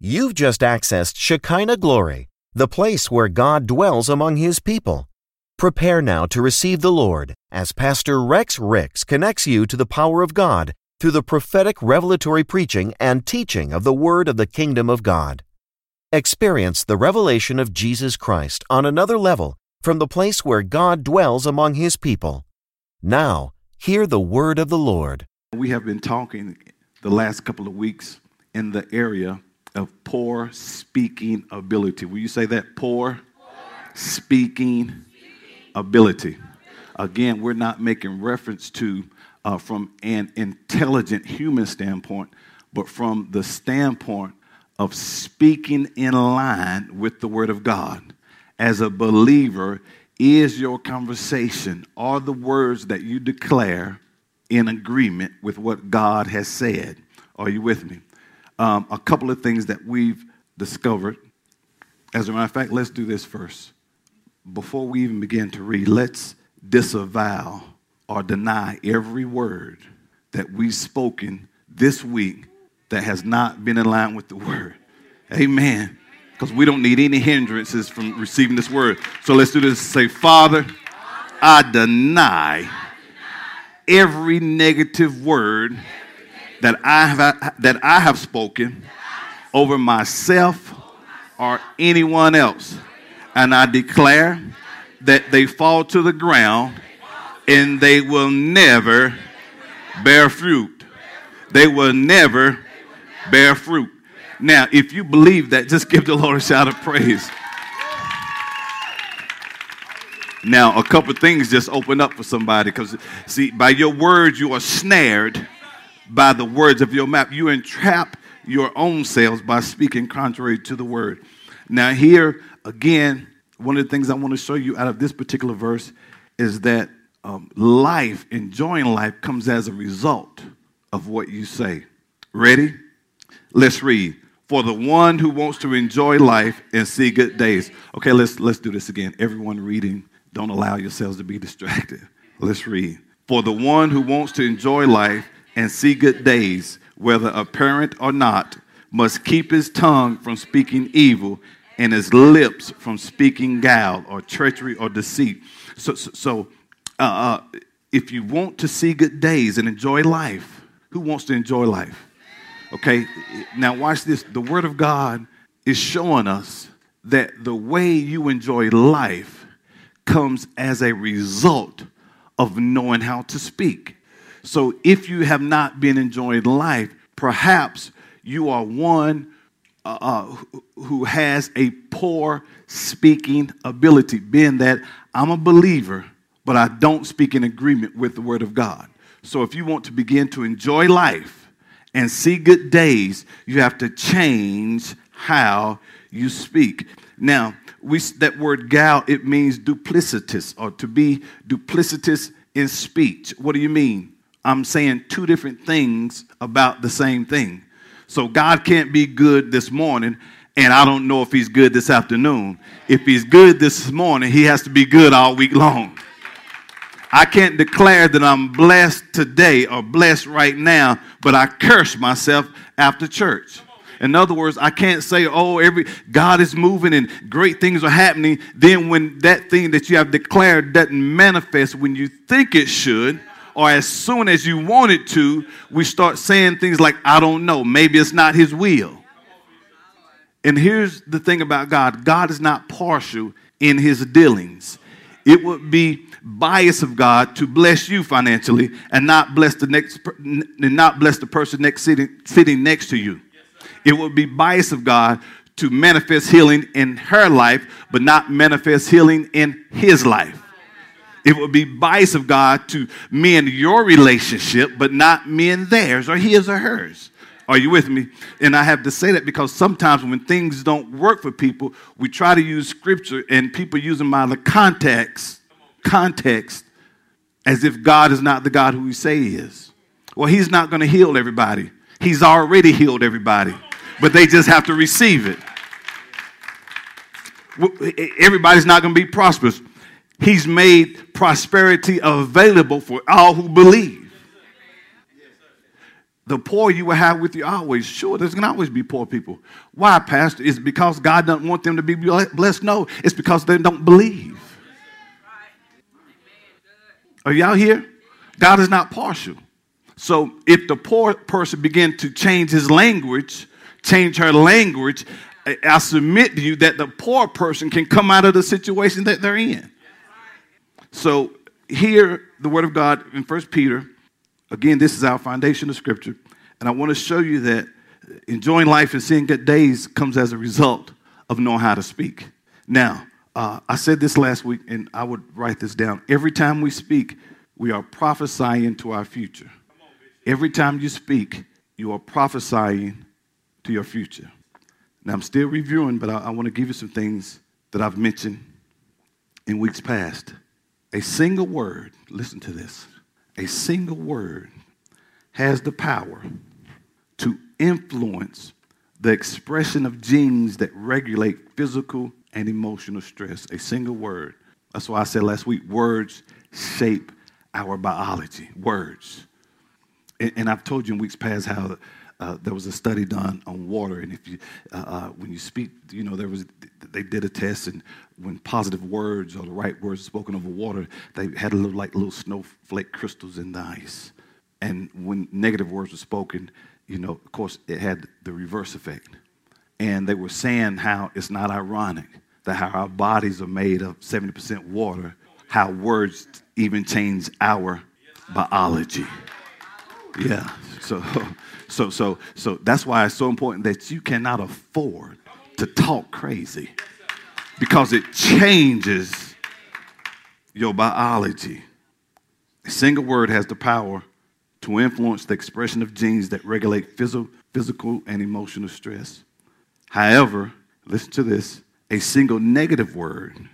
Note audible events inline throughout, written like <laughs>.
You've just accessed Shekinah Glory, the place where God dwells among His people. Prepare now to receive the Lord as Pastor Rex Ricks connects you to the power of God through the prophetic revelatory preaching and teaching of the Word of the Kingdom of God. Experience the revelation of Jesus Christ on another level from the place where God dwells among His people. Now, hear the Word of the Lord. We have been talking the last couple of weeks in the area of poor speaking ability. Will you say that? Poor speaking ability. Again, we're not making reference to uh, from an intelligent human standpoint, but from the standpoint of speaking in line with the Word of God. As a believer, is your conversation, are the words that you declare in agreement with what God has said? Are you with me? Um, a couple of things that we've discovered. As a matter of fact, let's do this first. Before we even begin to read, let's disavow or deny every word that we've spoken this week that has not been in line with the word. Amen. Because we don't need any hindrances from receiving this word. So let's do this. Say, Father, I deny every negative word that I have, that I have spoken over myself or anyone else. And I declare that they fall to the ground and they will never bear fruit. They will never bear fruit. Now, if you believe that, just give the Lord a shout of praise. Now, a couple things just open up for somebody because, see, by your words, you are snared by the words of your mouth. You entrap your own selves by speaking contrary to the word. Now, here again, one of the things I want to show you out of this particular verse is that um, life, enjoying life, comes as a result of what you say. Ready? Let's read. For the one who wants to enjoy life and see good days. Okay, let's let's do this again. Everyone reading, don't allow yourselves to be distracted. Let's read. For the one who wants to enjoy life and see good days, whether apparent or not, must keep his tongue from speaking evil and his lips from speaking guile or treachery or deceit. So, so, so uh, uh, if you want to see good days and enjoy life, who wants to enjoy life? Okay, now watch this. The Word of God is showing us that the way you enjoy life comes as a result of knowing how to speak. So if you have not been enjoying life, perhaps you are one uh, uh who has a poor speaking ability, being that I'm a believer but I don't speak in agreement with the Word of God. So if you want to begin to enjoy life and see good days, you have to change how you speak. Now, we, that word gal, it means duplicitous or to be duplicitous in speech. What do you mean? I'm saying two different things about the same thing. So God can't be good this morning and I don't know if he's good this afternoon. If he's good this morning, he has to be good all week long. I can't declare that I'm blessed today or blessed right now, but I curse myself after church. In other words, I can't say, oh, every God is moving and great things are happening. Then when that thing that you have declared doesn't manifest when you think it should, or as soon as you want it to, we start saying things like, I don't know, maybe it's not his will. And here's the thing about God God is not partial in his dealings. It would be bias of God to bless you financially and not bless the next and not bless the person next sitting, sitting next to you. It would be bias of God to manifest healing in her life, but not manifest healing in his life. It would be bias of God to mend your relationship, but not mend theirs or his or hers. Are you with me? And I have to say that because sometimes when things don't work for people, we try to use scripture and people use them out of context context as if God is not the God who we say he is. Well, he's not going to heal everybody. He's already healed everybody, but they just have to receive it. Everybody's not going to be prosperous. He's made prosperity available for all who believe. The poor you will have with you always. Sure, there's going to always be poor people. Why, Pastor? Is because God doesn't want them to be blessed? No, it's because they don't believe. Are y'all here? God is not partial. So if the poor person begin to change his language, change her language, I submit to you that the poor person can come out of the situation that they're in. So here, the word of God in First Peter, again, this is our foundation of scripture. And I want to show you that enjoying life and seeing good days comes as a result of knowing how to speak. Now, uh, I said this last week, and I would write this down. Every time we speak, we are prophesying to our future. Every time you speak, you are prophesying to your future. Now, I'm still reviewing, but I, I want to give you some things that I've mentioned in weeks past. A single word, listen to this, a single word has the power to influence the expression of genes that regulate physical and emotional stress. A single word. That's why I said last week words shape our biology. Words. And, and I've told you in weeks past how uh, there was a study done on water, and if you, uh, uh, when you speak, you know, there was they did a test, and when positive words or the right words spoken over water, they had a little like little snowflake crystals in the ice, and when negative words were spoken, you know, of course, it had the reverse effect, and they were saying how it's not ironic that how our bodies are made of seventy percent water, how words even change our biology. Yeah, so. <laughs> So, so, so that's why it's so important that you cannot afford to talk crazy because it changes your biology. A single word has the power to influence the expression of genes that regulate physical, physical and emotional stress. However, listen to this a single negative word,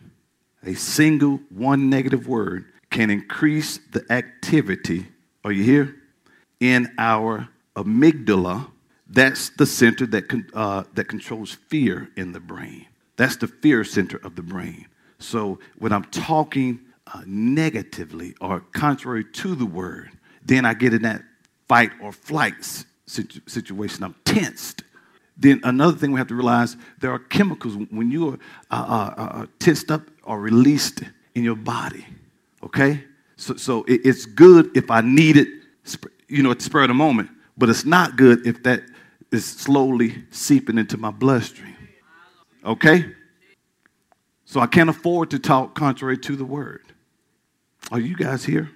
a single one negative word can increase the activity, are you here? In our amygdala, that's the center that, con- uh, that controls fear in the brain. That's the fear center of the brain. So when I'm talking uh, negatively or contrary to the word, then I get in that fight or flight situ- situation. I'm tensed. Then another thing we have to realize there are chemicals when you are uh, uh, uh tensed up or released in your body. Okay, so so it, it's good if I need it, you know, at the spur of the moment. But it's not good if that is slowly seeping into my bloodstream. Okay? So I can't afford to talk contrary to the word. Are you guys here?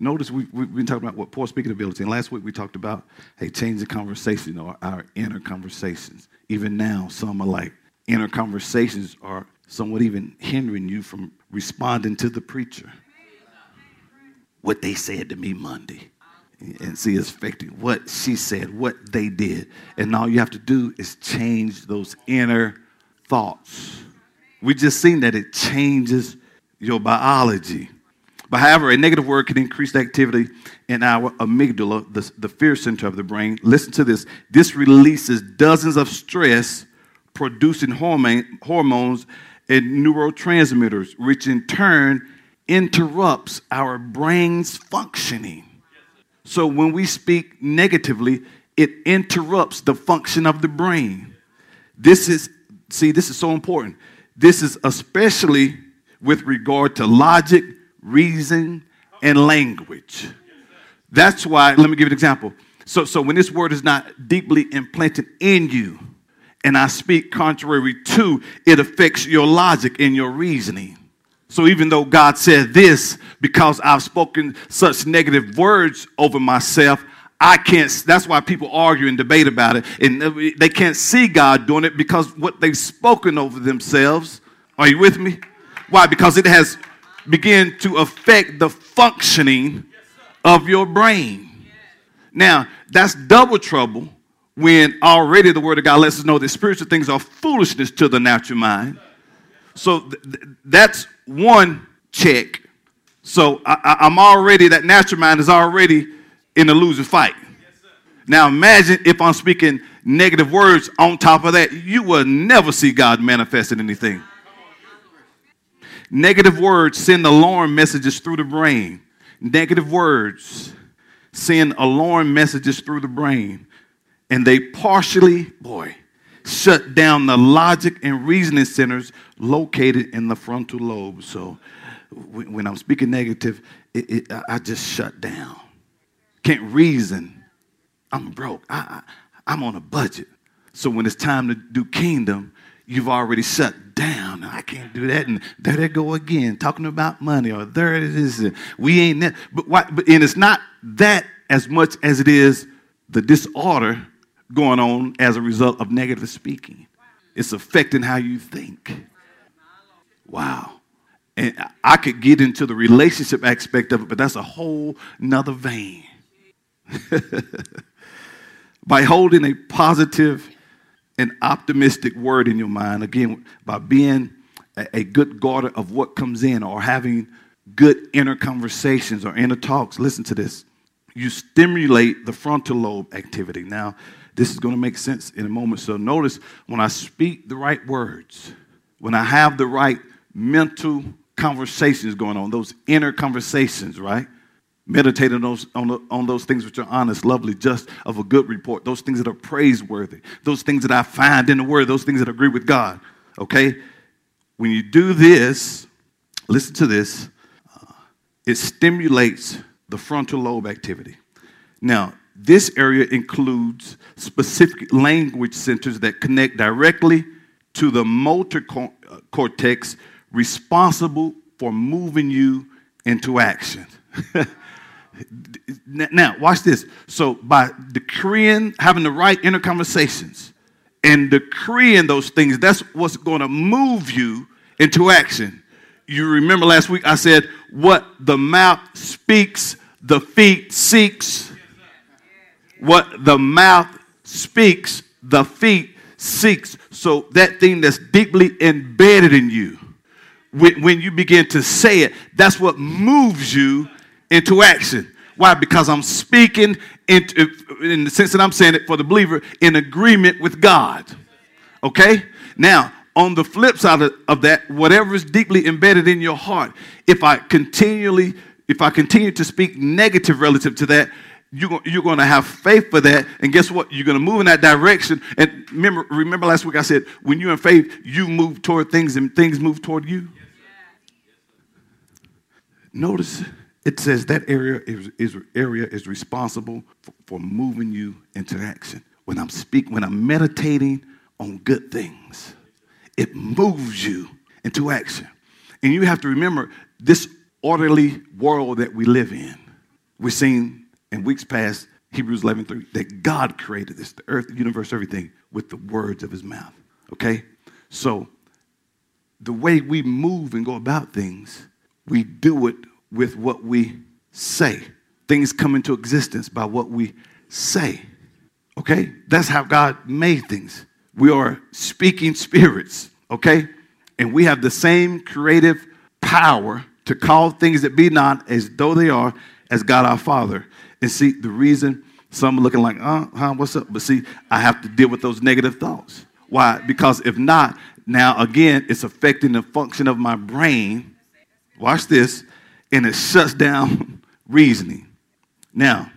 Notice we, have been talking about what poor speaking ability. And last week we talked about, hey, change the conversation or our inner conversations. Even now, some are like inner conversations are somewhat even hindering you from responding to the preacher. What they said to me Monday and see it's affecting what she said, what they did. And all you have to do is change those inner thoughts. We just seen that it changes your biology. But however, a negative word can increase the activity in our amygdala, the, the fear center of the brain. Listen to this. This releases dozens of stress producing hormone, hormones and neurotransmitters, which in turn interrupts our brain's functioning. So when we speak negatively, it interrupts the function of the brain. This is, see, this is so important. This is especially with regard to logic, reason, and language. That's why, let me give you an example. So, so when this word is not deeply implanted in you, and I speak contrary to, it affects your logic and your reasoning. So even though God said this, because I've spoken such negative words over myself, I can't. That's why people argue and debate about it. And they can't see God doing it because what they've spoken over themselves. Are you with me? Why? Because it has begun to affect the functioning of your brain. Now, that's double trouble when already the Word of God lets us know that spiritual things are foolishness to the natural mind. So th- that's one check. So I, am already, that natural mind is already in a losing fight. now imagine if I'm speaking negative words on top of that, you will never see God manifest in anything. Negative words send alarm messages through the brain. Negative words send alarm messages through the brain, and they partially, boy, shut down the logic and reasoning centers located in the frontal lobe. So when I'm speaking negative, it, it, I just shut down. Can't reason. I'm broke. I, I, I'm on a budget. So when it's time to do kingdom, you've already shut down. I can't do that. And there they go again, talking about money, or there it is. We ain't that. But, why, but and it's not that as much as it is the disorder going on as a result of negative speaking. It's affecting how you think. Wow. And I could get into the relationship aspect of it, but that's a whole nother vein. <laughs> By holding a positive and optimistic word in your mind, again, by being a, good guarder of what comes in or having good inner conversations or inner talks, listen to this. You stimulate the frontal lobe activity. Now, this is going to make sense in a moment. So notice when I speak the right words, when I have the right mental conversations going on, those inner conversations, right? Meditating on those, on, the, on those things which are honest, lovely, just of a good report, those things that are praiseworthy, those things that I find in the Word, those things that agree with God. Okay? When you do this, listen to this, uh, it stimulates the frontal lobe activity. Now, this area includes specific language centers that connect directly to the motor uh, cortex responsible for moving you into action. <laughs> now, watch this. So, by decreeing, having the right inner conversations, and decreeing those things, that's what's going to move you into action. You remember last week I said, What the mouth speaks, the feet seeks. What the mouth speaks, the feet seeks. So, that thing that's deeply embedded in you when, you begin to say it, that's what moves you into action. Why? Because I'm speaking in, in the sense that I'm saying it for the believer in agreement with God. Okay? Now, on the flip side of, of that, whatever is deeply embedded in your heart, if I continually, if I continue to speak negative relative to that, you're, going to have faith for that. And guess what? You're going to move in that direction. And remember, remember last week I said, when you're in faith, you move toward things and things move toward you. Notice it says that area is, is area is responsible for, for moving you into action. When I'm speaking, when I'm meditating on good things, it moves you into action. And you have to remember this orderly world that we live in. We're seeing in weeks past Hebrews 11 3 that God created this, the earth, the universe, everything with the words of his mouth. Okay? So the way we move and go about things we do it with what we say. Things come into existence by what we say. Okay? That's how God made things. We are speaking spirits, okay? And we have the same creative power to call things that be not as though they are as God our Father. And see, the reason some are looking like, uh, huh, what's up? But see, I have to deal with those negative thoughts. Why? Because if not, now again, it's affecting the function of my brain Watch this, and it shuts down <laughs> reasoning. Now,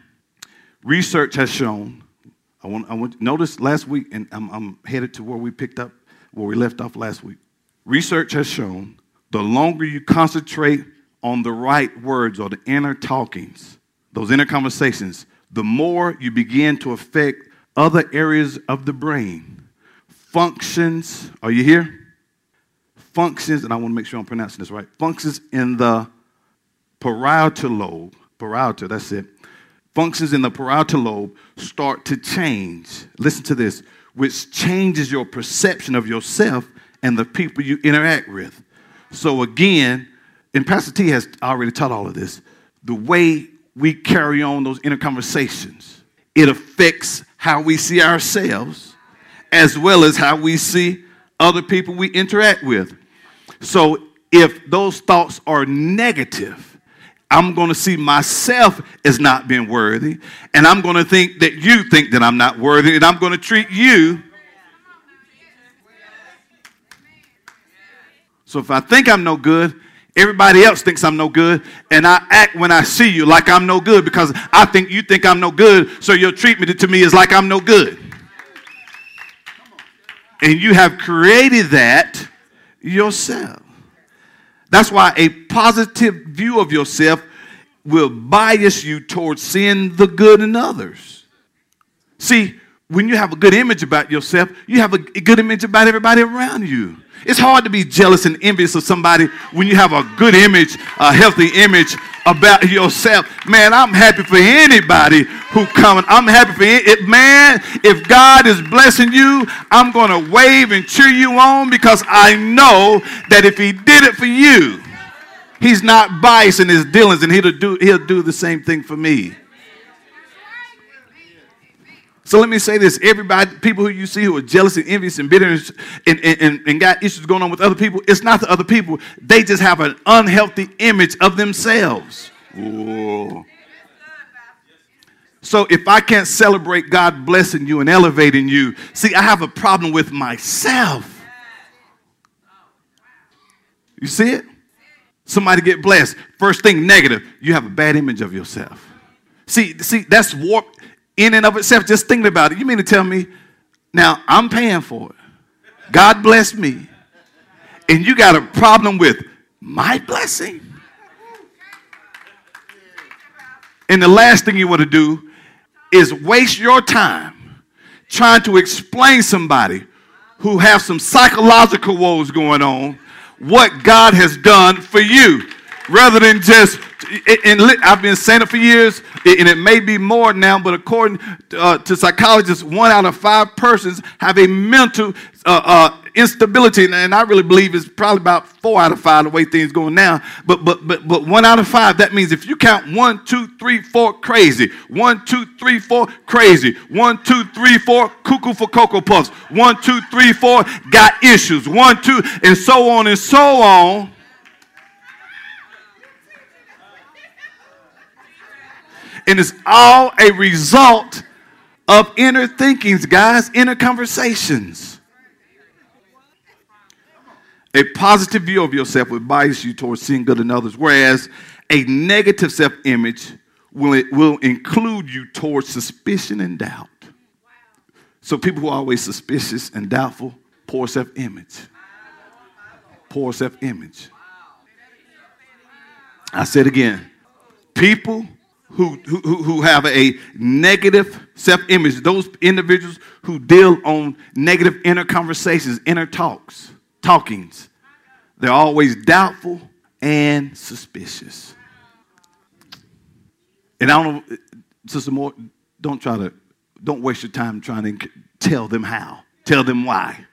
research has shown. I want, I want notice last week, and I'm, I'm headed to where we picked up, where we left off last week. Research has shown the longer you concentrate on the right words or the inner talkings, those inner conversations, the more you begin to affect other areas of the brain. Functions, are you here? functions, and I want to make sure I'm pronouncing this right, functions in the parietal lobe, parietal, that's it. Functions in the parietal lobe start to change. Listen to this, which changes your perception of yourself and the people you interact with. So again, and Pastor T has already taught all of this, the way we carry on those inner conversations, it affects how we see ourselves as well as how we see other people we interact with. So if those thoughts are negative, I'm going to see myself as not being worthy, and I'm going to think that you think that I'm not worthy, and I'm going to treat you. So if I think I'm no good, Everybody else thinks I'm no good, and I act when I see you like I'm no good because I think you think I'm no good, so your treatment to me is like I'm no good. And you have created that yourself. That's why a positive view of yourself will bias you towards seeing the good in others. See, when you have a good image about yourself, you have a good image about everybody around you. It's hard to be jealous and envious of somebody when you have a good image, a healthy image about yourself. Man, I'm happy for anybody who coming. I'm happy for it. Man, if God is blessing you, I'm going to wave and cheer you on because I know that if he did it for you, he's not biased in his dealings and he'll do, he'll do the same thing for me. So let me say this everybody, people who you see who are jealous and envious and bitter and, and, and, and, got issues going on with other people, it's not the other people. They just have an unhealthy image of themselves. Ooh. So if I can't celebrate God blessing you and elevating you, see, I have a problem with myself. You see it? Somebody get blessed. First thing negative, you have a bad image of yourself. See, see, that's warp in and of itself, just thinking about it. You mean to tell me, now I'm paying for it. God bless me. And you got a problem with my blessing? And the last thing you want to do is waste your time trying to explain somebody who have some psychological woes going on what God has done for you rather than just and I've been saying it for years, and it may be more now, but according uh, to psychologists, one out of five persons have a mental uh, uh, instability, and I really believe it's probably about four out of five the way things going now. But but but but one out of five, that means if you count one, two, three, four, crazy, one, two, three, four, crazy, one, two, three, four, cuckoo for cocoa puffs, one, two, three, four, got issues, one, two, and so on and so on And it's all a result of inner thinkings, guys, inner conversations. A positive view of yourself will bias you towards seeing good in others, whereas a negative self image will, will include you towards suspicion and doubt. So, people who are always suspicious and doubtful, poor self image. Poor self image. I said again, people who, who, who have a negative self image, those individuals who deal on negative inner conversations, inner talks, talkings, they're always doubtful and suspicious. And I don't know, Sister Moore, don't try to, don't waste your time trying to tell them how, tell them why.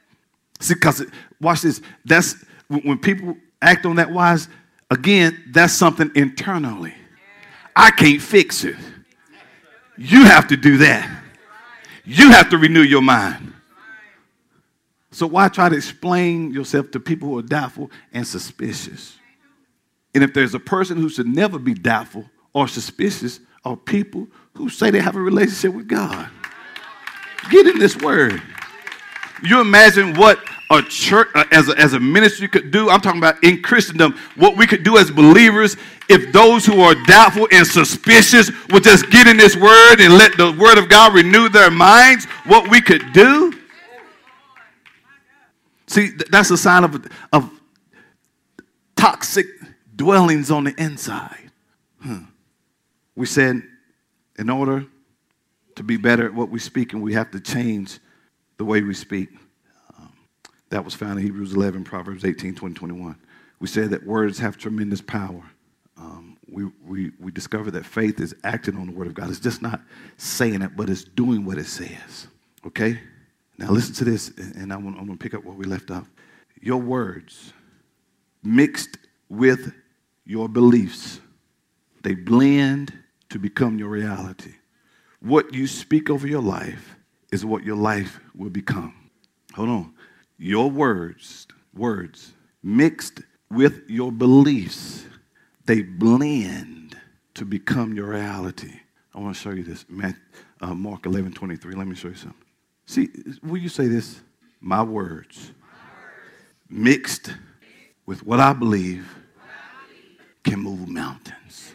See, because watch this, that's when people act on that wise, again, that's something internally. I can't fix it. You have to do that. You have to renew your mind. So why try to explain yourself to people who are doubtful and suspicious? And if there's a person who should never be doubtful or suspicious, are people who say they have a relationship with God. Get in this word. You imagine what a church, uh, as, a, as a ministry could do. I'm talking about in Christendom, what we could do as believers if those who are doubtful and suspicious would just get in this word and let the word of God renew their minds, what we could do. See, that's a sign of, of toxic dwellings on the inside. Hmm. We said, in order to be better at what we speak, and we have to change the way we speak. That was found in Hebrews 11, Proverbs 18, 20, 21. We said that words have tremendous power. Um, we, we, we discovered that faith is acting on the word of God. It's just not saying it, but it's doing what it says. Okay? Now listen to this, and I'm going to pick up where we left off. Your words mixed with your beliefs, they blend to become your reality. What you speak over your life is what your life will become. Hold on your words, words mixed with your beliefs, they blend to become your reality. I want to show you this. uh, Mark 11, 23. Let me show you something. See, will you say this? My words mixed with what I believe can move mountains.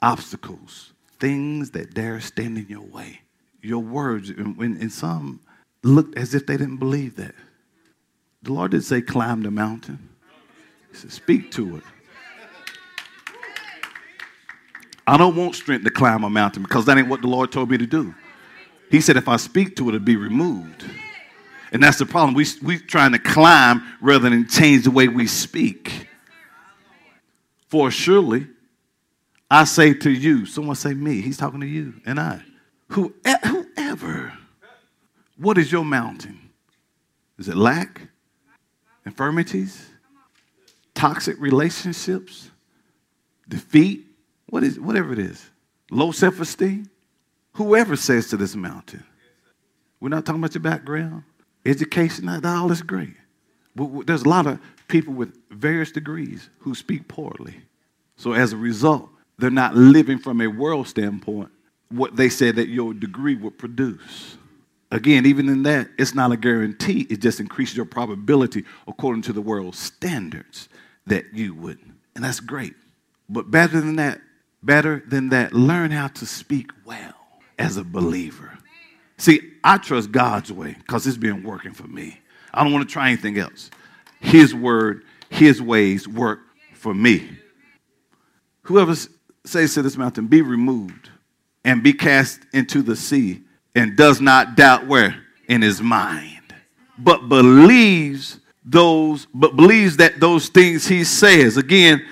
Obstacles, things that dare stand in your way. Your words, and, some looked as if they didn't believe that. The Lord did say, climb the mountain. He said, speak to it. I don't want strength to climb a mountain because that ain't what the Lord told me to do. He said, if I speak to it, it'll be removed. And that's the problem. We, we're trying to climb rather than change the way we speak. For surely I say to you, someone say me, he's talking to you and I. Who, whoever, what is your mountain? Is it lack? Infirmities? Toxic relationships? Defeat? What is whatever it is? Low self-esteem? Whoever says to this mountain. We're not talking about your background. Education, that all is great. There's a lot of people with various degrees who speak poorly. So as a result, they're not living from a world standpoint what they said that your degree would produce. Again, even in that, it's not a guarantee. It just increases your probability according to the world's standards that you would. And that's great. But better than that, better than that, learn how to speak well as a believer. See, I trust God's way because it's been working for me. I don't want to try anything else. His word, His ways work for me. Whoever says to this mountain, be removed and be cast into the sea, and does not doubt where? In his mind. But believes those, but believes that those things he says, again,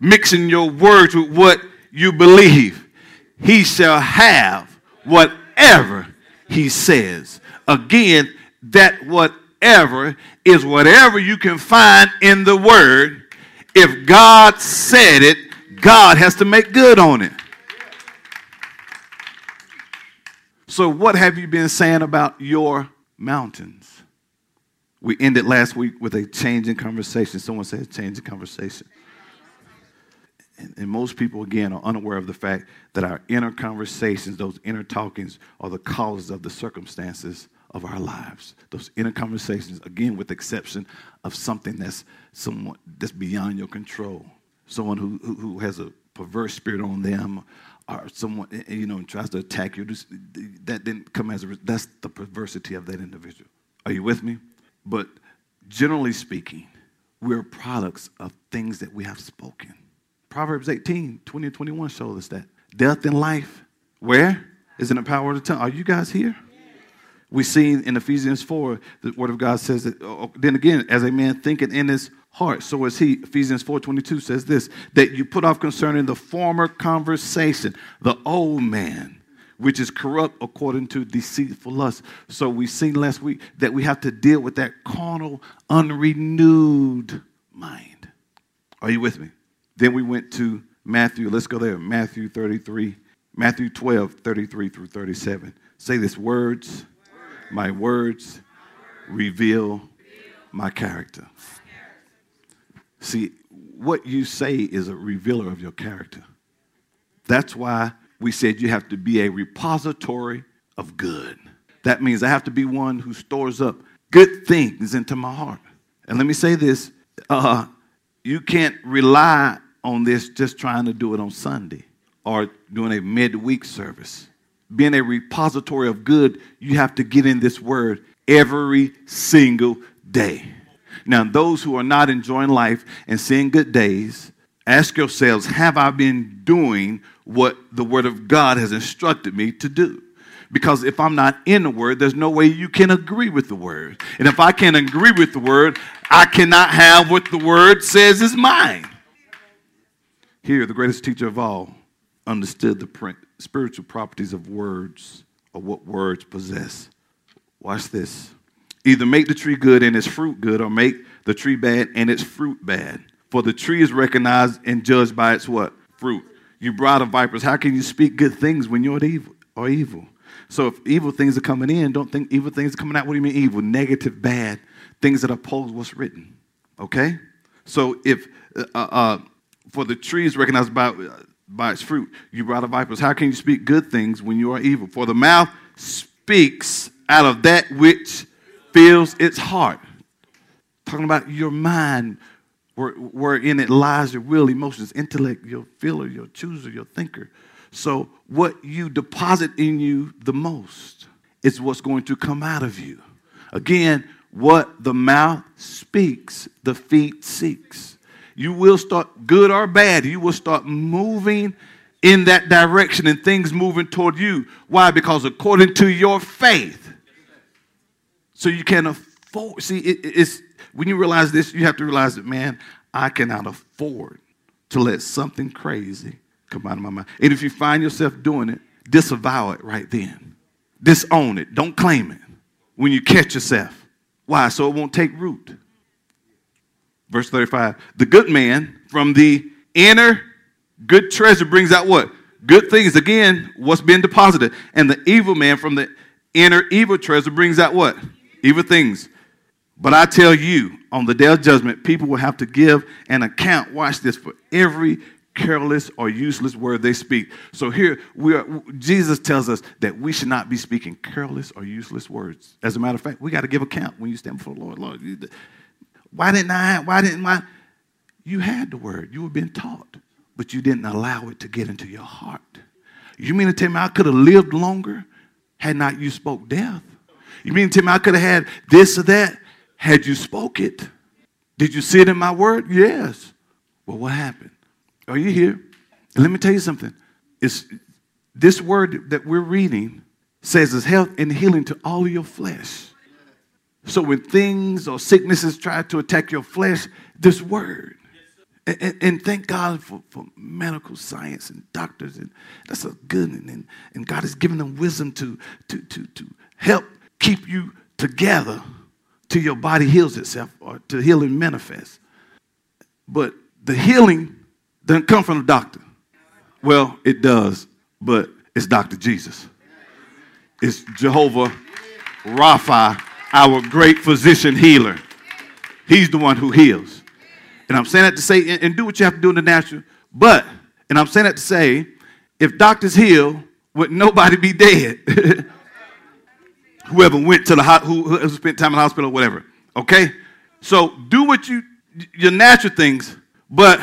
mixing your words with what you believe, he shall have whatever he says. Again, that whatever is whatever you can find in the word. If God said it, God has to make good on it. So, what have you been saying about your mountains? We ended last week with a change in conversation. Someone said change in conversation. And, and, most people, again, are unaware of the fact that our inner conversations, those inner talkings, are the causes of the circumstances of our lives. Those inner conversations, again, with the exception of something that's someone that's beyond your control someone who, who, who has a perverse spirit on them or someone eh, eh, you know tries to attack you that didn't come as a that's the perversity of that individual. Are you with me? But generally speaking we're products of things that we have spoken. Proverbs 18 20 and 21 show us that. Death and life. Where? Is in the power of the tongue. Are you guys here? We see in ephesians 4 the word of god says that oh, oh, then again as a man thinketh in his heart. So as he, Ephesians 4.22 says this, that you put off concerning the former conversation, the old man, which is corrupt according to deceitful lust. So we seen last week that we have to deal with that carnal, unrenewed mind. Are you with me? Then we went to Matthew. Let's go there. Matthew 33, Matthew 12, 33 through 37. Say this words, my words reveal my character. See, what you say is a revealer of your character. That's why we said you have to be a repository of good. That means I have to be one who stores up good things into my heart. And let me say this uh, you can't rely on this just trying to do it on Sunday or doing a midweek service. Being a repository of good, you have to get in this word every single day. Now, those who are not enjoying life and seeing good days, ask yourselves Have I been doing what the Word of God has instructed me to do? Because if I'm not in the Word, there's no way you can agree with the Word. And if I can't agree with the Word, I cannot have what the Word says is mine. Here, the greatest teacher of all understood the spiritual properties of words or what words possess. Watch this. Either make the tree good and its fruit good, or make the tree bad and its fruit bad. For the tree is recognized and judged by its what? Fruit. You bride of vipers, how can you speak good things when you're evil or evil? So if evil things are coming in, don't think evil things are coming out. What do you mean evil? Negative, bad, things that oppose what's written. Okay? So if uh, uh, uh for the tree is recognized by by its fruit, you bride of vipers, how can you speak good things when you are evil? For the mouth speaks out of that which fills its heart. Talking about your mind where, where in it lies your will, emotions, intellect, your feeler, your chooser, your thinker. So, what you deposit in you the most is what's going to come out of you. Again, what the mouth speaks, the feet seeks. You will start, good or bad, you will start moving in that direction and things moving toward you. Why? Because according to your faith. So you can afford, see, it, it's when you realize this, you have to realize that, man, I cannot afford to let something crazy come out of my mind. And if you find yourself doing it, disavow it right then. Disown it. Don't claim it when you catch yourself. Why? So it won't take root. Verse 35 The good man from the inner good treasure brings out what? Good things. Again, what's been deposited. And the evil man from the inner evil treasure brings out what? Evil things. But I tell you, on the day of judgment, people will have to give an account, watch this, for every careless or useless word they speak. So here we are, Jesus tells us that we should not be speaking careless or useless words. As a matter of fact, we got to give account when you stand before the Lord. Lord, why didn't I? Why didn't I? You had the word. You were being taught, but you didn't allow it to get into your heart. You mean to tell me I could have lived longer had not you spoke death? You mean me I could have had this or that had you spoke it? Did you see it in my word? Yes. Well, what happened? Are you here? And let me tell you something. It's, this word that we're reading says it's health and healing to all your flesh. So when things or sicknesses try to attack your flesh, this word. And, and, and, thank God for, for medical science and doctors, and that's a good. And, and God has given them wisdom to, to, to, to help keep you together till your body heals itself or till healing manifests. But the healing doesn't come from the doctor. Well, it does, but it's Dr. Jesus. It's Jehovah Rapha, our great physician healer. He's the one who heals. And I'm saying that to say, and, and do what you have to do in the natural, but, and I'm saying that to say, if doctors heal, would nobody be dead? <laughs> whoever went to the who, who spent time in the hospital whatever. Okay? So do what you your natural things, but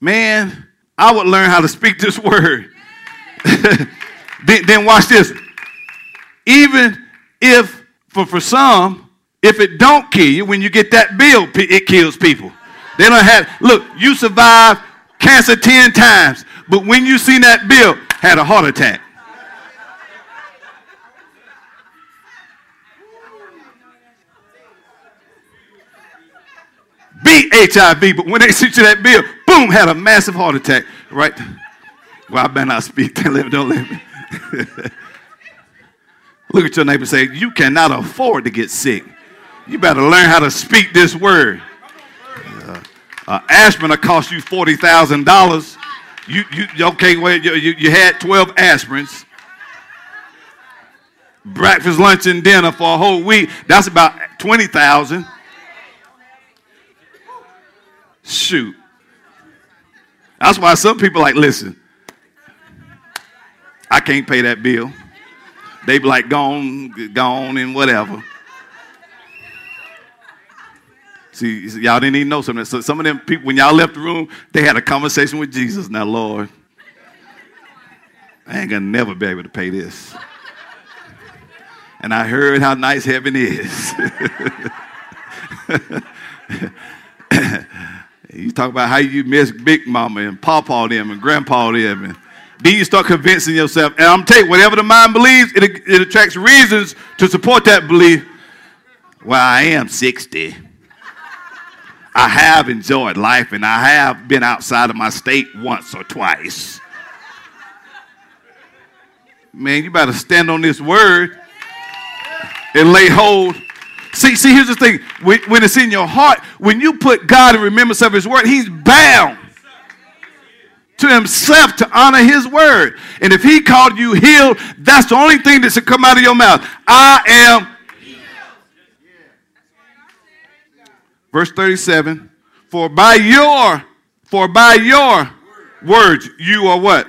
man, I would learn how to speak this <laughs> word. <laughs> then, then watch this. Even if for, for some, if it don't kill you, when you get that bill, it kills people. They don't have look, you survived cancer 10 times, but when you seen that bill, had a heart attack. Beat HIV, but when they sent you that bill, boom, had a massive heart attack, right? Well, I better not speak. <laughs> Don't let me. <laughs> Look at your neighbor say, You cannot afford to get sick. You better learn how to speak this word. Uh, uh, aspirin will cost you $40,000. You, you, okay, well, you, you, you had 12 aspirins. Breakfast, lunch, and dinner for a whole week. That's about 20000 Shoot. That's why some people like, listen, I can't pay that bill. They be like, gone, gone, and whatever. See, y'all didn't even know something. So some of them people, when y'all left the room, they had a conversation with Jesus. Now, Lord, I ain't gonna never be able to pay this. And I heard how nice heaven is. <laughs> You talk about how you miss Big Mama and Papa them and Grandpa them. And then you start convincing yourself. And I'm telling you, whatever the mind believes, it, it attracts reasons to support that belief. Well, I am 60. I have enjoyed life and I have been outside of my state once or twice. Man, you better stand on this word and lay hold See, see, here's the thing. When, when it's in your heart, when you put God in remembrance of his word, he's bound to himself to honor his word. And if he called you healed, that's the only thing that should come out of your mouth. I am. Verse 37 For by your, for by your words, you are what?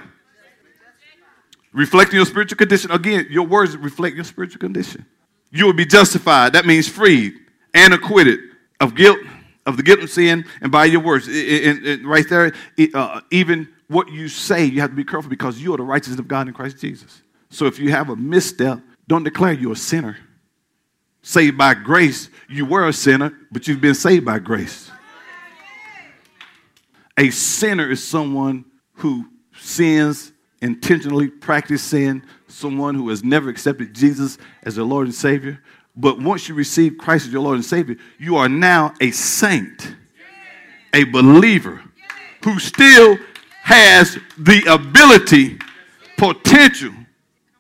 Reflecting your spiritual condition. Again, your words reflect your spiritual condition you will be justified. That means freed and acquitted of guilt, of the guilt of sin and by your words. And, and right there, uh, even what you say, you have to be careful because you are the righteousness of God in Christ Jesus. So if you have a misstep, don't declare you're a sinner. Saved by grace, you were a sinner, but you've been saved by grace. A sinner is someone who sins, intentionally practice sin, someone who has never accepted Jesus as their Lord and Savior. But once you receive Christ as your Lord and Savior, you are now a saint, a believer who still has the ability, potential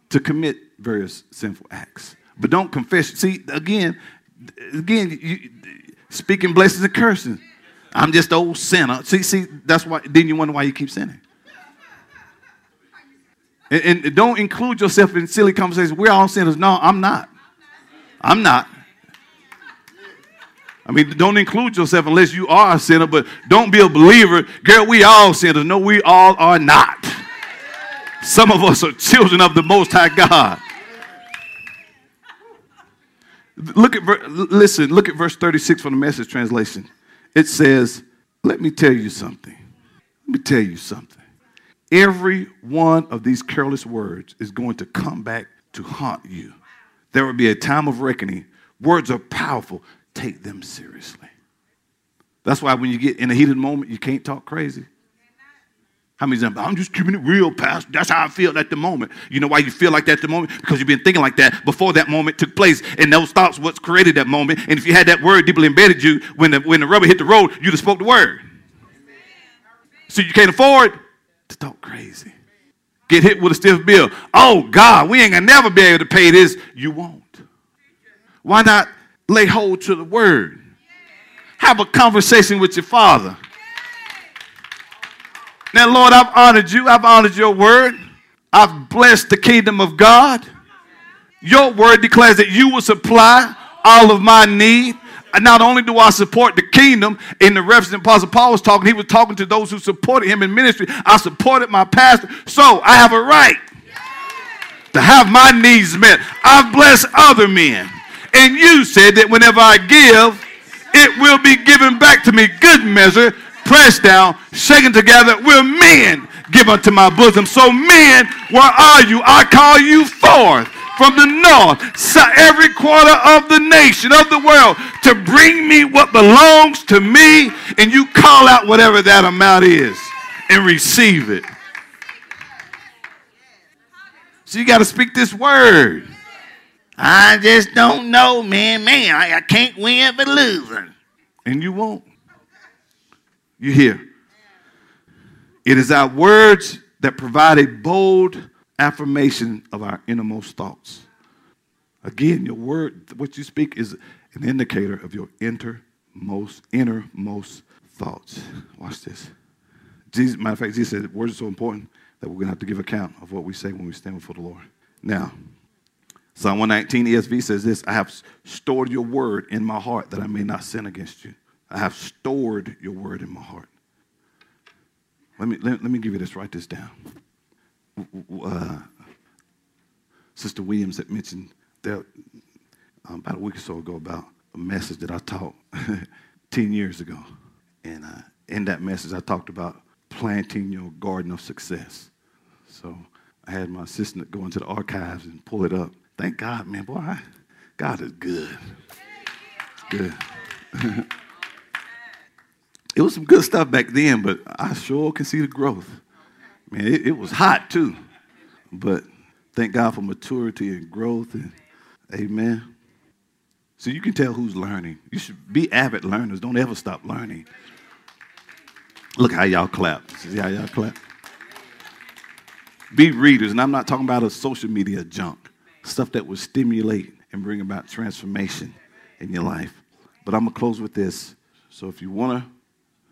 to commit various sinful acts. But don't confess. See, again, again, you, speaking blessings and cursing. I'm just old sinner. See, see, that's why. Then you wonder why you keep sinning. And, and don't include yourself in silly conversations. We're all sinners. No, I'm not. I'm not. I mean, don't include yourself unless you are a sinner, but don't be a believer. Girl, we all sinners. No, we all are not. Some of us are children of the Most High God. Look at listen, look at verse 36 from the message translation. It says, Let me tell you something. Let me tell you something. Every one of these careless words is going to come back to haunt you. There will be a time of reckoning. Words are powerful. Take them seriously. That's why when you get in a heated moment, you can't talk crazy. How many times? I'm just keeping it real, Pastor. That's how I feel at the moment. You know why you feel like that at the moment? Because you've been thinking like that before that moment took place. And those thoughts what's created that moment. And if you had that word deeply embedded you, when the, when the rubber hit the road, you'd have spoke the word. So you can't afford talk crazy. Get hit with a stiff bill. Oh, God, we ain't going to never be able to pay this. You won't. Why not lay hold to the word? Have a conversation with your father. Now, Lord, I've honored you. I've honored your word. I've blessed the kingdom of God. Your word declares that you will supply all of my need not only do I support the kingdom, in the reference Apostle Paul was talking, he was talking to those who supported him in ministry. I supported my pastor, so I have a right to have my needs met. I've blessed other men. And you said that whenever I give, it will be given back to me. Good measure, pressed down, shaken together, will men give unto my bosom. So, men, where are you? I call you forth from the north, every quarter of the nation, of the world, to bring me what belongs to me, and you call out whatever that amount is and receive it. So you got to speak this word. I just don't know, man. Man, I, I can't win but losing. And you won't. You hear? It is our words that provide a bold affirmation of our innermost thoughts. Again, your word, what you speak, is an indicator of your innermost, innermost thoughts. Watch this. Jesus, matter of fact, Jesus said words are so important that we're going to have to give account of what we say when we stand before the Lord. Now, Psalm 119 ESV says this I have stored your word in my heart that I may not sin against you. I have stored your word in my heart. Let me, let, let me give you this, write this down uh, Sister Williams had mentioned that um, about a week or so ago about a message that I taught <laughs> 10 years ago. And uh, in that message, I talked about planting your garden of success. So I had my assistant go into the archives and pull it up. Thank God, man, boy, I, God is good. Good. <laughs> it was some good stuff back then, but I sure can see the growth. Man, it, it was hot too. But thank God for maturity and growth and amen. So you can tell who's learning. You should be avid learners. Don't ever stop learning. Look how y'all clap. See how y'all clap? Be readers, and I'm not talking about a social media junk, stuff that will stimulate and bring about transformation in your life. But I'm gonna close with this. So if you wanna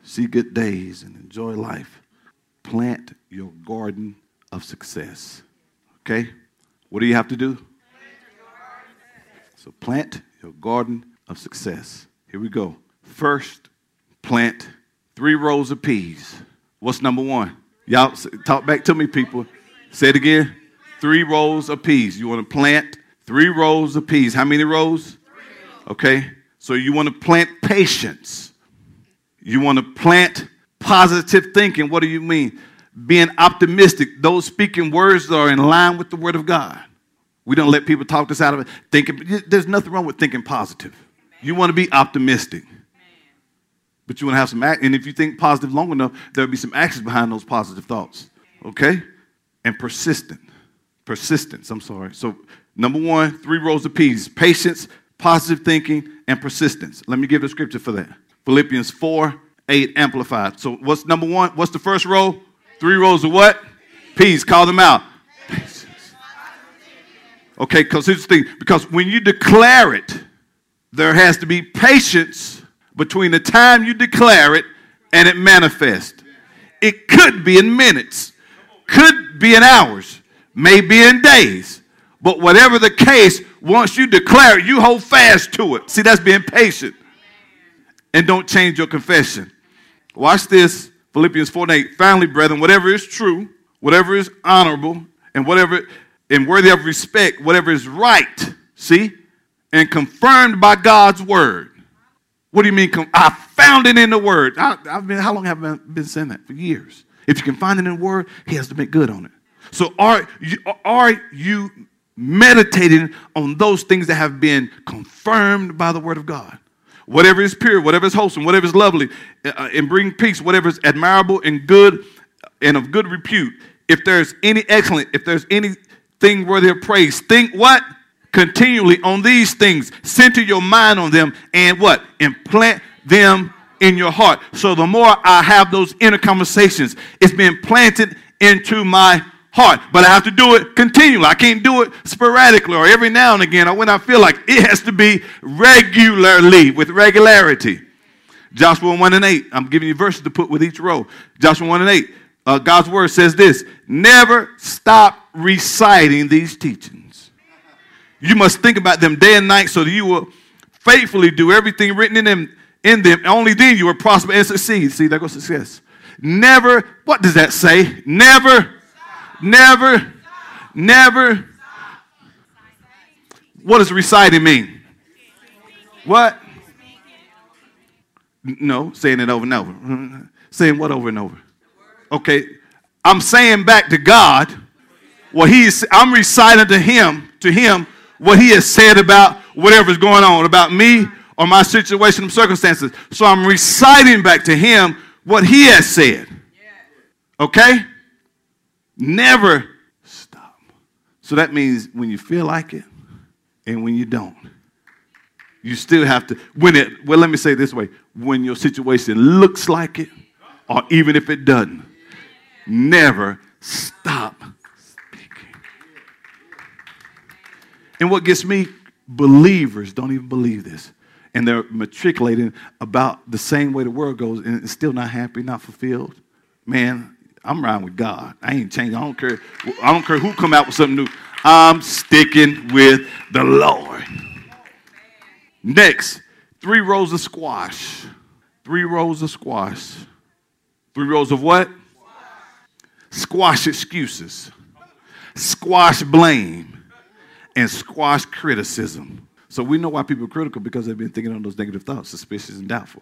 see good days and enjoy life, plant your garden of success. Okay? What do you have to do? So plant your garden of success. Here we go. First, plant three rows of peas. What's number one? Y'all talk back to me, people. Say it again. Three rows of peas. You want to plant three rows of peas. How many rows? Okay. So you want to plant patience. You want to plant positive thinking. What do you mean? Being optimistic. Those speaking words are in line with the Word of God. We don't let people talk us out of it. Thinking, there's nothing wrong with thinking positive. You want to be optimistic. But you want to have some, act, and if you think positive long enough, there'll be some actions behind those positive thoughts. Okay? And persistent. Persistence, I'm sorry. So, number one, three rows of P's patience, positive thinking, and persistence. Let me give the scripture for that. Philippians 4 8 amplified. So, what's number one? What's the first row? Three rows of what? P's. Call them out. Okay, because here's the thing because when you declare it, there has to be patience between the time you declare it and it manifests. It could be in minutes, could be in hours, maybe in days. But whatever the case, once you declare it, you hold fast to it. See, that's being patient. And don't change your confession. Watch this Philippians 4 8. Finally, brethren, whatever is true, whatever is honorable, and whatever and worthy of respect, whatever is right, see, and confirmed by God's word. What do you mean? I found it in the Word. I, have been, how long have I been saying that? For years. If you can find it in the Word, He has to make good on it. So are you, are you meditating on those things that have been confirmed by the Word of God? Whatever is pure, whatever is wholesome, whatever is lovely, uh, and bring peace, whatever is admirable and good and of good repute. If there's any excellent, if there's anything worthy of praise, think what? continually on these things. Center your mind on them and what? Implant them in your heart. So the more I have those inner conversations, it's being planted into my heart. But I have to do it continually. I can't do it sporadically or every now and again or when I feel like it has to be regularly, with regularity. Joshua 1 and 8. I'm giving you verses to put with each row. Joshua 1 and 8. Uh, God's word says this Never stop reciting these teachings. You must think about them day and night so that you will faithfully do everything written in them. In them, only then you will prosper and succeed. See, that goes success. Never, what does that say? Never, never, never. What does reciting mean? What? No, saying it over and over. <laughs> saying what over and over? Okay, I'm saying back to God what He's. I'm reciting to Him, to Him what he has said about whatever's going on, about me or my situation and circumstances. So I'm reciting back to him what he has said. Okay? Never stop. So that means when you feel like it and when you don't. You still have to, when it, well, let me say this way when your situation looks like it, or even if it doesn't, never stop speaking. And what gets me, believers don't even believe this. And they're matriculating about the same way the world goes and still not happy, not fulfilled. Man, I'm riding with God. I ain't changing. I don't care. I don't care who come out with something new. I'm sticking with the Lord. Next, three rows of squash. Three rows of squash. Three rows of what? Squash excuses. Squash blame and squash criticism. So we know why people are critical because they've been thinking on those negative thoughts, suspicious and doubtful.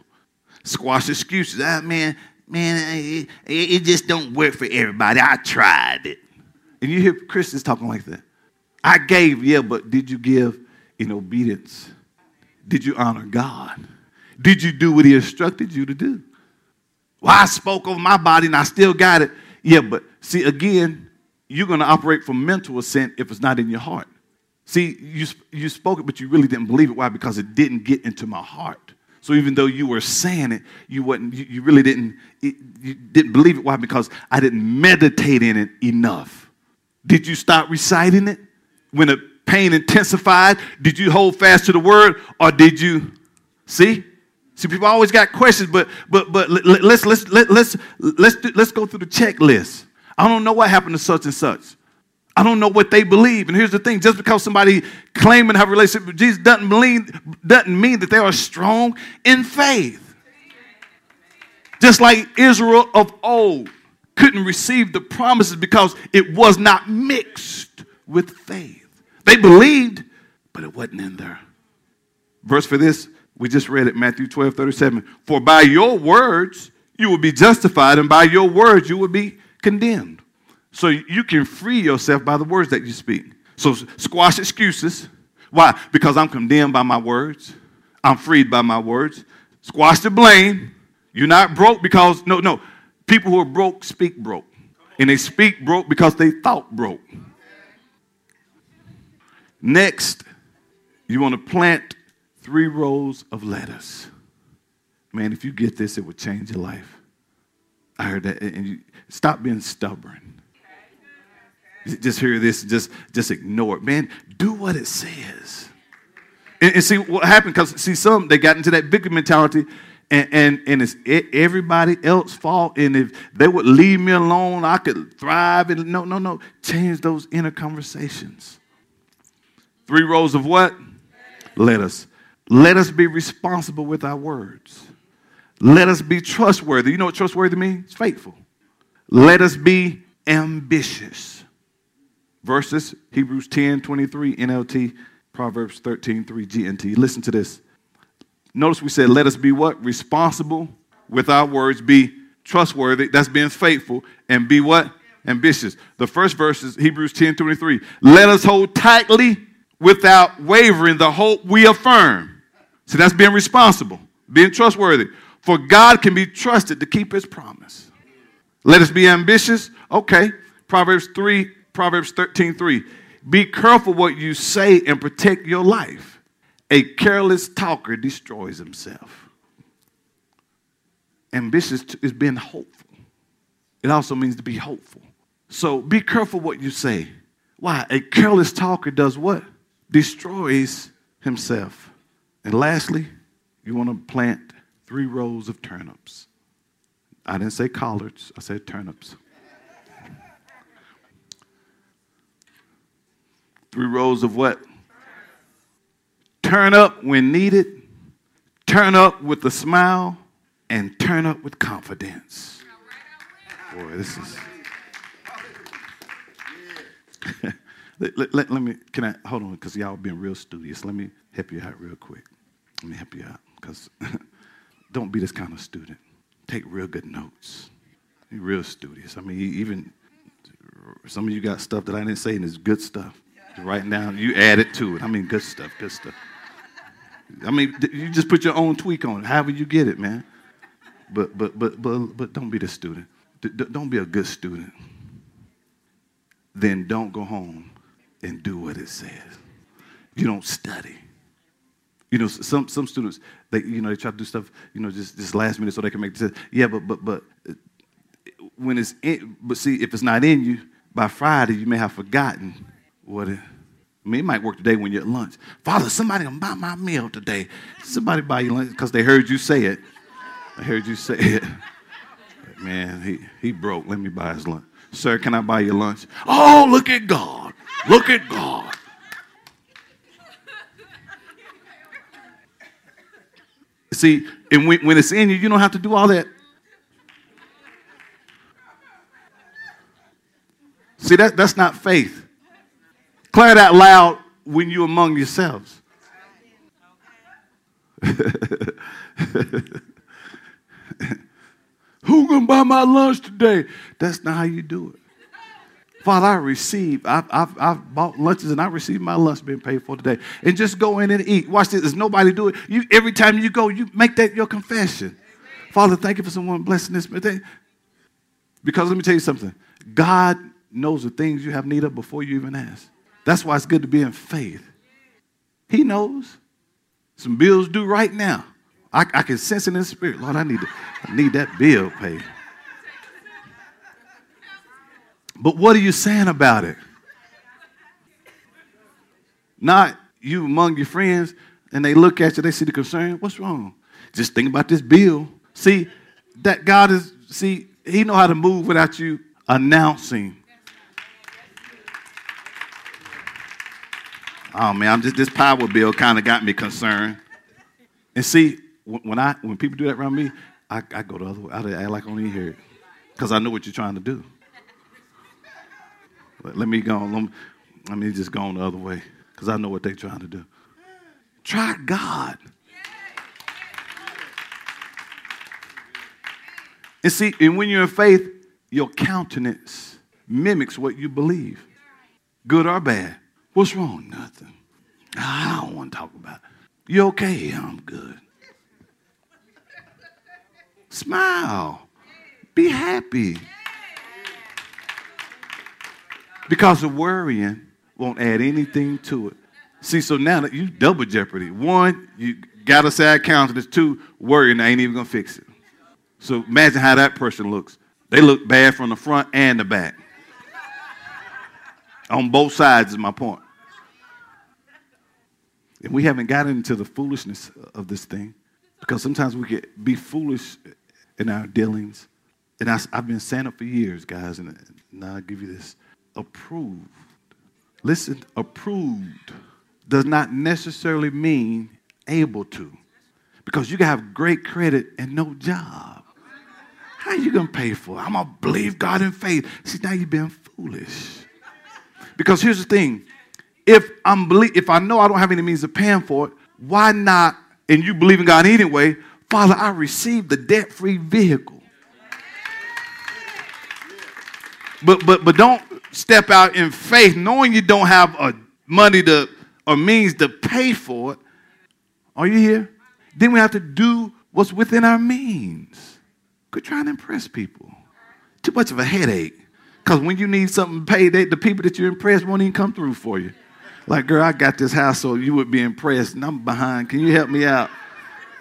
Squash excuses. Ah, man, man, it, it just don't work for everybody. I tried it. And you hear Christians talking like that. I gave, yeah, but did you give in obedience? Did you honor God? Did you do what He instructed you to do? Well, I spoke over my body and I still got it. Yeah, but see, again, you're going to operate from mental assent if it's not in your heart. See, you, you spoke it, but you really didn't believe it. Why? Because it didn't get into my heart. So even though you were saying it, you wasn't. You, you really didn't. It, you didn't believe it. Why? Because I didn't meditate in it enough. Did you stop reciting it when the pain intensified? Did you hold fast to the word, or did you see? See, people always got questions, but but but let's let's let's let's let's let's go through the checklist. I don't know what happened to such and such. I don't know what they believe. And here's the thing just because somebody claiming to have a relationship with Jesus doesn't, believe, doesn't mean that they are strong in faith. Just like Israel of old couldn't receive the promises because it was not mixed with faith. They believed, but it wasn't in there. Verse for this We just read it, Matthew 12, 37. For by your words you will be justified, and by your words you will be condemned. So you can free yourself by the words that you speak. So squash excuses. Why? Because I'm condemned by my words. I'm freed by my words. Squash the blame. You're not broke because, no, no. People who are broke speak broke. And they speak broke because they thought broke. Next, you want to plant three rows of lettuce. Man, if you get this, it would change your life. I heard that. And you, stop being stubborn. Just hear this, just, just ignore it. Man, do what it says. And, and see what happened, because see, some they got into that victim mentality, and, and, and it's everybody else's fault. And if they would leave me alone, I could thrive. And no, no, no. Change those inner conversations. Three rows of what? Let us. Let us be responsible with our words. Let us be trustworthy. You know what trustworthy means? Faithful. Let us be ambitious. Verses Hebrews 10 23 NLT, Proverbs 13 3 GNT. Listen to this. Notice we said, let us be what? Responsible with our words, be trustworthy. That's being faithful. And be what? Ambitious. The first verse is Hebrews 10 23. Let us hold tightly without wavering the hope we affirm. So that's being responsible, being trustworthy. For God can be trusted to keep his promise. Let us be ambitious. Okay. Proverbs 3, Proverbs 13, 3. Be careful what you say and protect your life. A careless talker destroys himself. Ambitious is being hopeful. It also means to be hopeful. So be careful what you say. Why? A careless talker does what? Destroys himself. And lastly, you want to plant three rows of turnips. I didn't say collards, I said turnips. Three rows of what? Turn up when needed, turn up with a smile, and turn up with confidence. Boy, this is. <laughs> let, let, let, let, me, can I, hold on, because y'all being real studious. Let me help you out real quick. Let me help you out, because <laughs> don't be this kind of student. Take real good notes. Be real studious. I mean, even some of you got stuff that I didn't say, and it's good stuff. Writing down, you add it to it. I mean, good stuff, good stuff. I mean, you just put your own tweak on it, however you get it, man. But but but but but don't be the student. D- don't be a good student. Then don't go home and do what it says. You don't study. You know, some some students they you know they try to do stuff you know just just last minute so they can make. Yeah, but but but uh, when it's in, but see if it's not in you by Friday you may have forgotten what it. I mean, it might work today when you're at lunch. Father, somebody gonna buy my meal today. Somebody buy you lunch because they heard you say it. I heard you say it. <laughs> Man, he, he broke. Let me buy his lunch. Sir, can I buy your lunch? Oh, look at God. Look at God. See, and when, when it's in you, you don't have to do all that. See, that, that's not faith. Declare that loud when you're among yourselves. <laughs> Who gonna buy my lunch today? That's not how you do it. Father, I receive, I've, I've, I've, bought lunches and I received my lunch being paid for today. And just go in and eat. Watch this. There's nobody do it. You, every time you go, you make that your confession. Amen. Father, thank you for someone blessing this. Because let me tell you something. God knows the things you have need of before you even ask. That's why it's good to be in faith. He knows. Some bills due right now. I, I can sense it in the spirit. Lord, I need, to, I need that bill paid. But what are you saying about it? Not you among your friends, and they look at you, they see the concern. What's wrong? Just think about this bill. See, that God is, see, He know how to move without you announcing. Oh man, I'm just this power bill kind of got me concerned. And see, when I when people do that around me, I, I go the other way. I act like I don't even hear it because I know what you're trying to do. Let, let me go. On, let me, let me just go on the other way because I know what they're trying to do. Try God. And see, and when you're in faith, your countenance mimics what you believe, good or bad. What's wrong? Nothing. I don't want to talk about it. You okay? I'm good. Smile. Be happy. Because the worrying won't add anything to it. See, so now that you double jeopardy. One, you got a sad countenance. Two, worrying ain't even gonna fix it. So imagine how that person looks. They look bad from the front and the back. On both sides is my point. And we haven't gotten into the foolishness of this thing because sometimes we get be foolish in our dealings. And I, have been saying it for years, guys, and now I'll give you this. Approved. Listen, approved does not necessarily mean able to. Because you can have great credit and no job. How are you to pay for it? I'm to believe God in faith. See, now you've been foolish. Because here's the thing if I'm if I know I don't have any means of paying for it, why not? And you believe in God anyway, Father, I received the debt-free vehicle. But but but don't step out in faith knowing you don't have a money to or means to pay for it. Are you here? Then we have to do what's within our means. Quit trying to impress people. Too much of a headache. Because when you need something paid, they, the people that you impress won't even come through for you. Like, girl, I got this house so you would be impressed, and I'm behind. Can you help me out?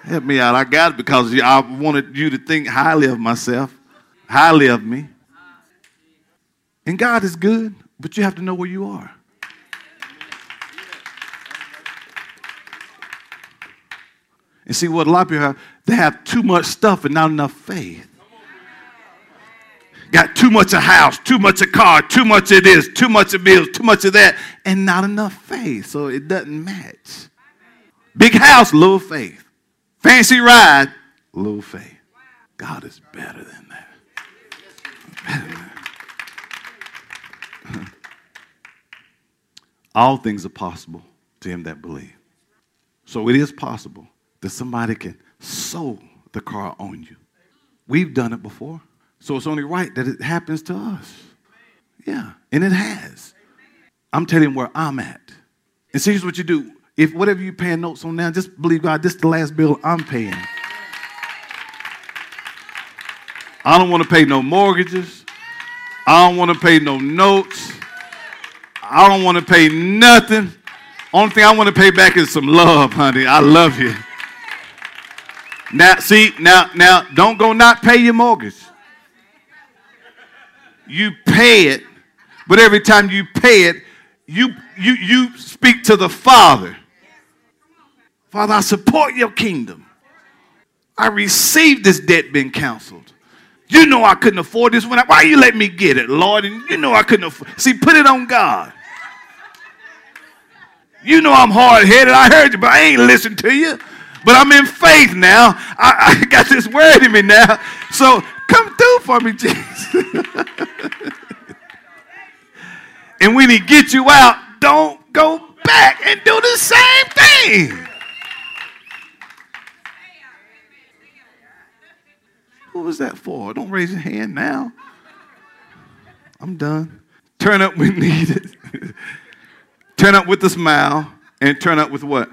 Help me out. I got it because I wanted you to think highly of myself, highly of me. And God is good, but you have to know where you are. And see what a lot of people have, they have too much stuff and not enough faith. Got too much a house, too much a car, too much of this, too much of bills, too much of that, and not enough faith. So it doesn't match. Big house, little faith. Fancy ride, little faith. God is better than that. Better than that. All things are possible to him that believe. So it is possible that somebody can sow the car on you. We've done it before. So it's only right that it happens to us. Yeah, and it has. I'm telling where I'm at. And see, here's what you do. If whatever you're paying notes on now, just believe God, this is the last bill I'm paying. I don't want to pay no mortgages. I don't want to pay no notes. I don't want to pay nothing. Only thing I want to pay back is some love, honey. I love you. Now, see, now, now, don't go not pay your mortgage. You pay it, but every time you pay it, you you you speak to the Father. Father, I support your kingdom. I received this debt being canceled. You know I couldn't afford this one. Why you let me get it, Lord? And you know I couldn't afford. See, put it on God. You know I'm hard headed. I heard you, but I ain't listened to you. But I'm in faith now. I, I got this word in me now. So come through for me, Jesus. <laughs> and when he gets you out, don't go back and do the same thing. Who was that for? Don't raise your hand now. I'm done. Turn up when <laughs> needed. turn up with a smile and turn up with what?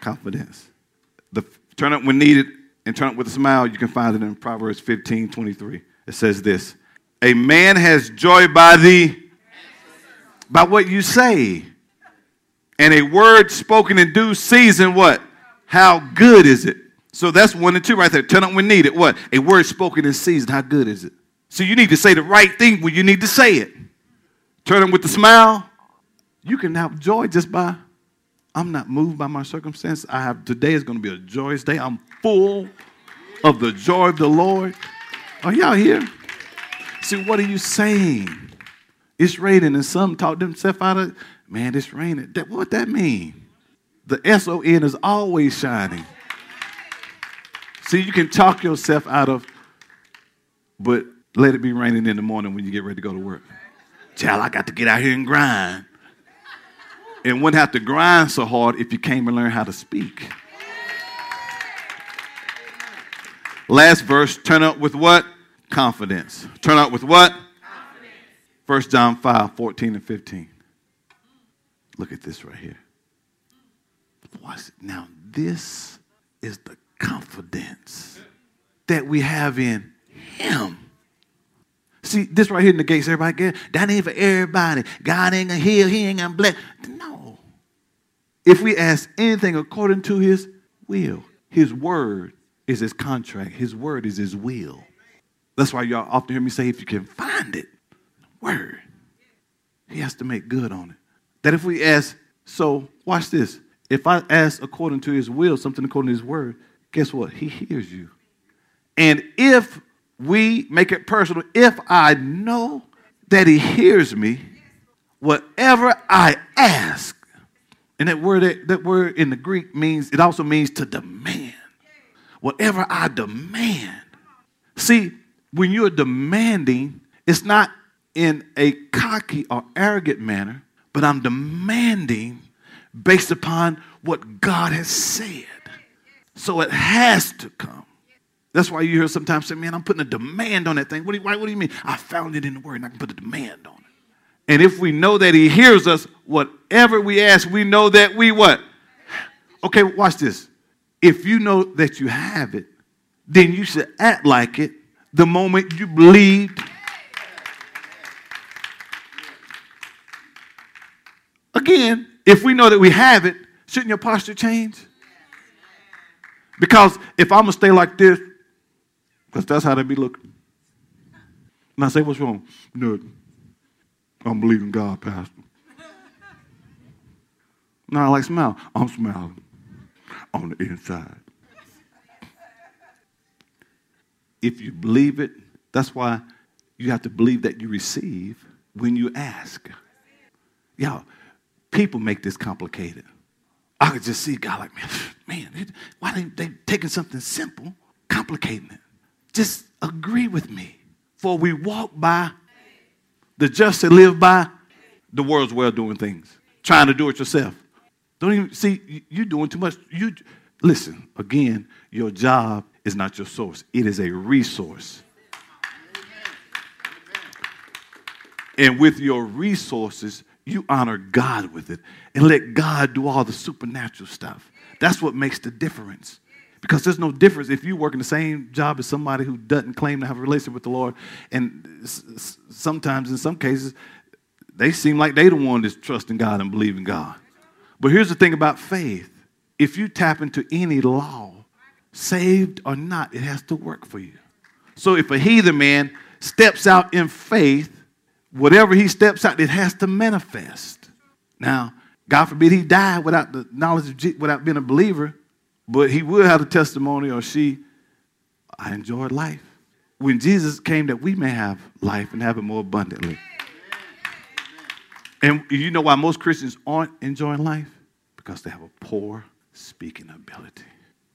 Confidence. The turn up when needed and turn up with a smile, you can find it in Proverbs 15 23. It says this A man has joy by the by what you say. And a word spoken in due season, what? How good is it? So that's one and two right there. Turn up when needed. What? A word spoken in season. How good is it? So you need to say the right thing when you need to say it. Turn up with the smile. You can have joy just by I'm not moved by my circumstance. I have today is going to be a joyous day. I'm full of the joy of the Lord. Are y'all here? See, what are you saying? It's raining, and some talk themselves out of man, it's raining. That, what that mean? The S-O-N is always shining. See, you can talk yourself out of, but let it be raining in the morning when you get ready to go to work. Child, I got to get out here and grind and wouldn't have to grind so hard if you came and learned how to speak. Last verse, turn up with what? confidence. Turn out with what? Confidence. 1 John 5 14 and 15. Look at this right here. Watch it. Now, this is the confidence that we have in Him. See, this right here in the negates everybody. That ain't for everybody. God ain't gonna heal, He ain't gonna bless. No. If we ask anything according to His will, His word is His contract, His word is His will. That's why y'all often hear me say, if you can find it, word, He has to make good on it. That if we ask, so watch this. If I ask according to His will, something according to His word, guess what? He hears you. And if we make it personal, if I know that He hears me, whatever I ask, and that word, that, that word in the Greek means, it also means to demand. Whatever I demand. See, when you're demanding, it's not in a cocky or arrogant manner, but I'm demanding based upon what God has said. So it has to come. That's why you hear sometimes say, man, I'm putting a demand on that thing. What do, you, what do you mean? I found it in the word and I can put a demand on it. And if we know that he hears us, whatever we ask, we know that we what? Okay, watch this. If you know that you have it, then you should act like it the moment you believed. Again, if we know that we have it, shouldn't your posture change? Because if I'm going to stay like this, because that's how they be looking. And I say, what's wrong? No, I'm believing God, Pastor. No, I like smile. I'm smiling on the inside. If you believe it, that's why you have to believe that you receive when you ask. Y'all, people make this complicated. I could just see God like, man, <sighs> man, why they they taking something simple, complicating it? Just agree with me. For we walk by the just to live by the world's way of doing things, trying to do it yourself. Don't even see you doing too much. You listen again. Your job is not your source; it is a resource. And with your resources, you honor God with it and let God do all the supernatural stuff. That's what makes the difference. Because there's no difference if you work in the same job as somebody who doesn't claim to have a relationship with the Lord. And sometimes, in some cases, they seem like they the one that's trusting God and believing God. But here's the thing about faith if you tap into any law, saved or not, it has to work for you. So if a heathen man steps out in faith, whatever he steps out, it has to manifest. Now, God forbid he died without the knowledge of without being a believer, but he would have a testimony or she, I enjoyed life. When Jesus came that we may have life and have it more abundantly. And you know why most Christians aren't enjoying life? Because they have a poor speaking ability.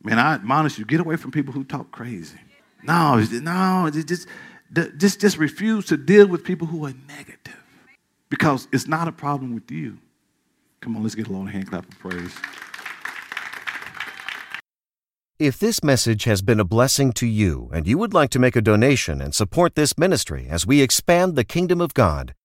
Man, I admonish you, get away from people who talk crazy. No, no, just, just, just refuse to deal with people who are negative. Because it's not a problem with you. Come on, let's get a long hand clap of praise. If this message has been a blessing to you and you would like to make a donation and support this ministry as we expand the kingdom of God,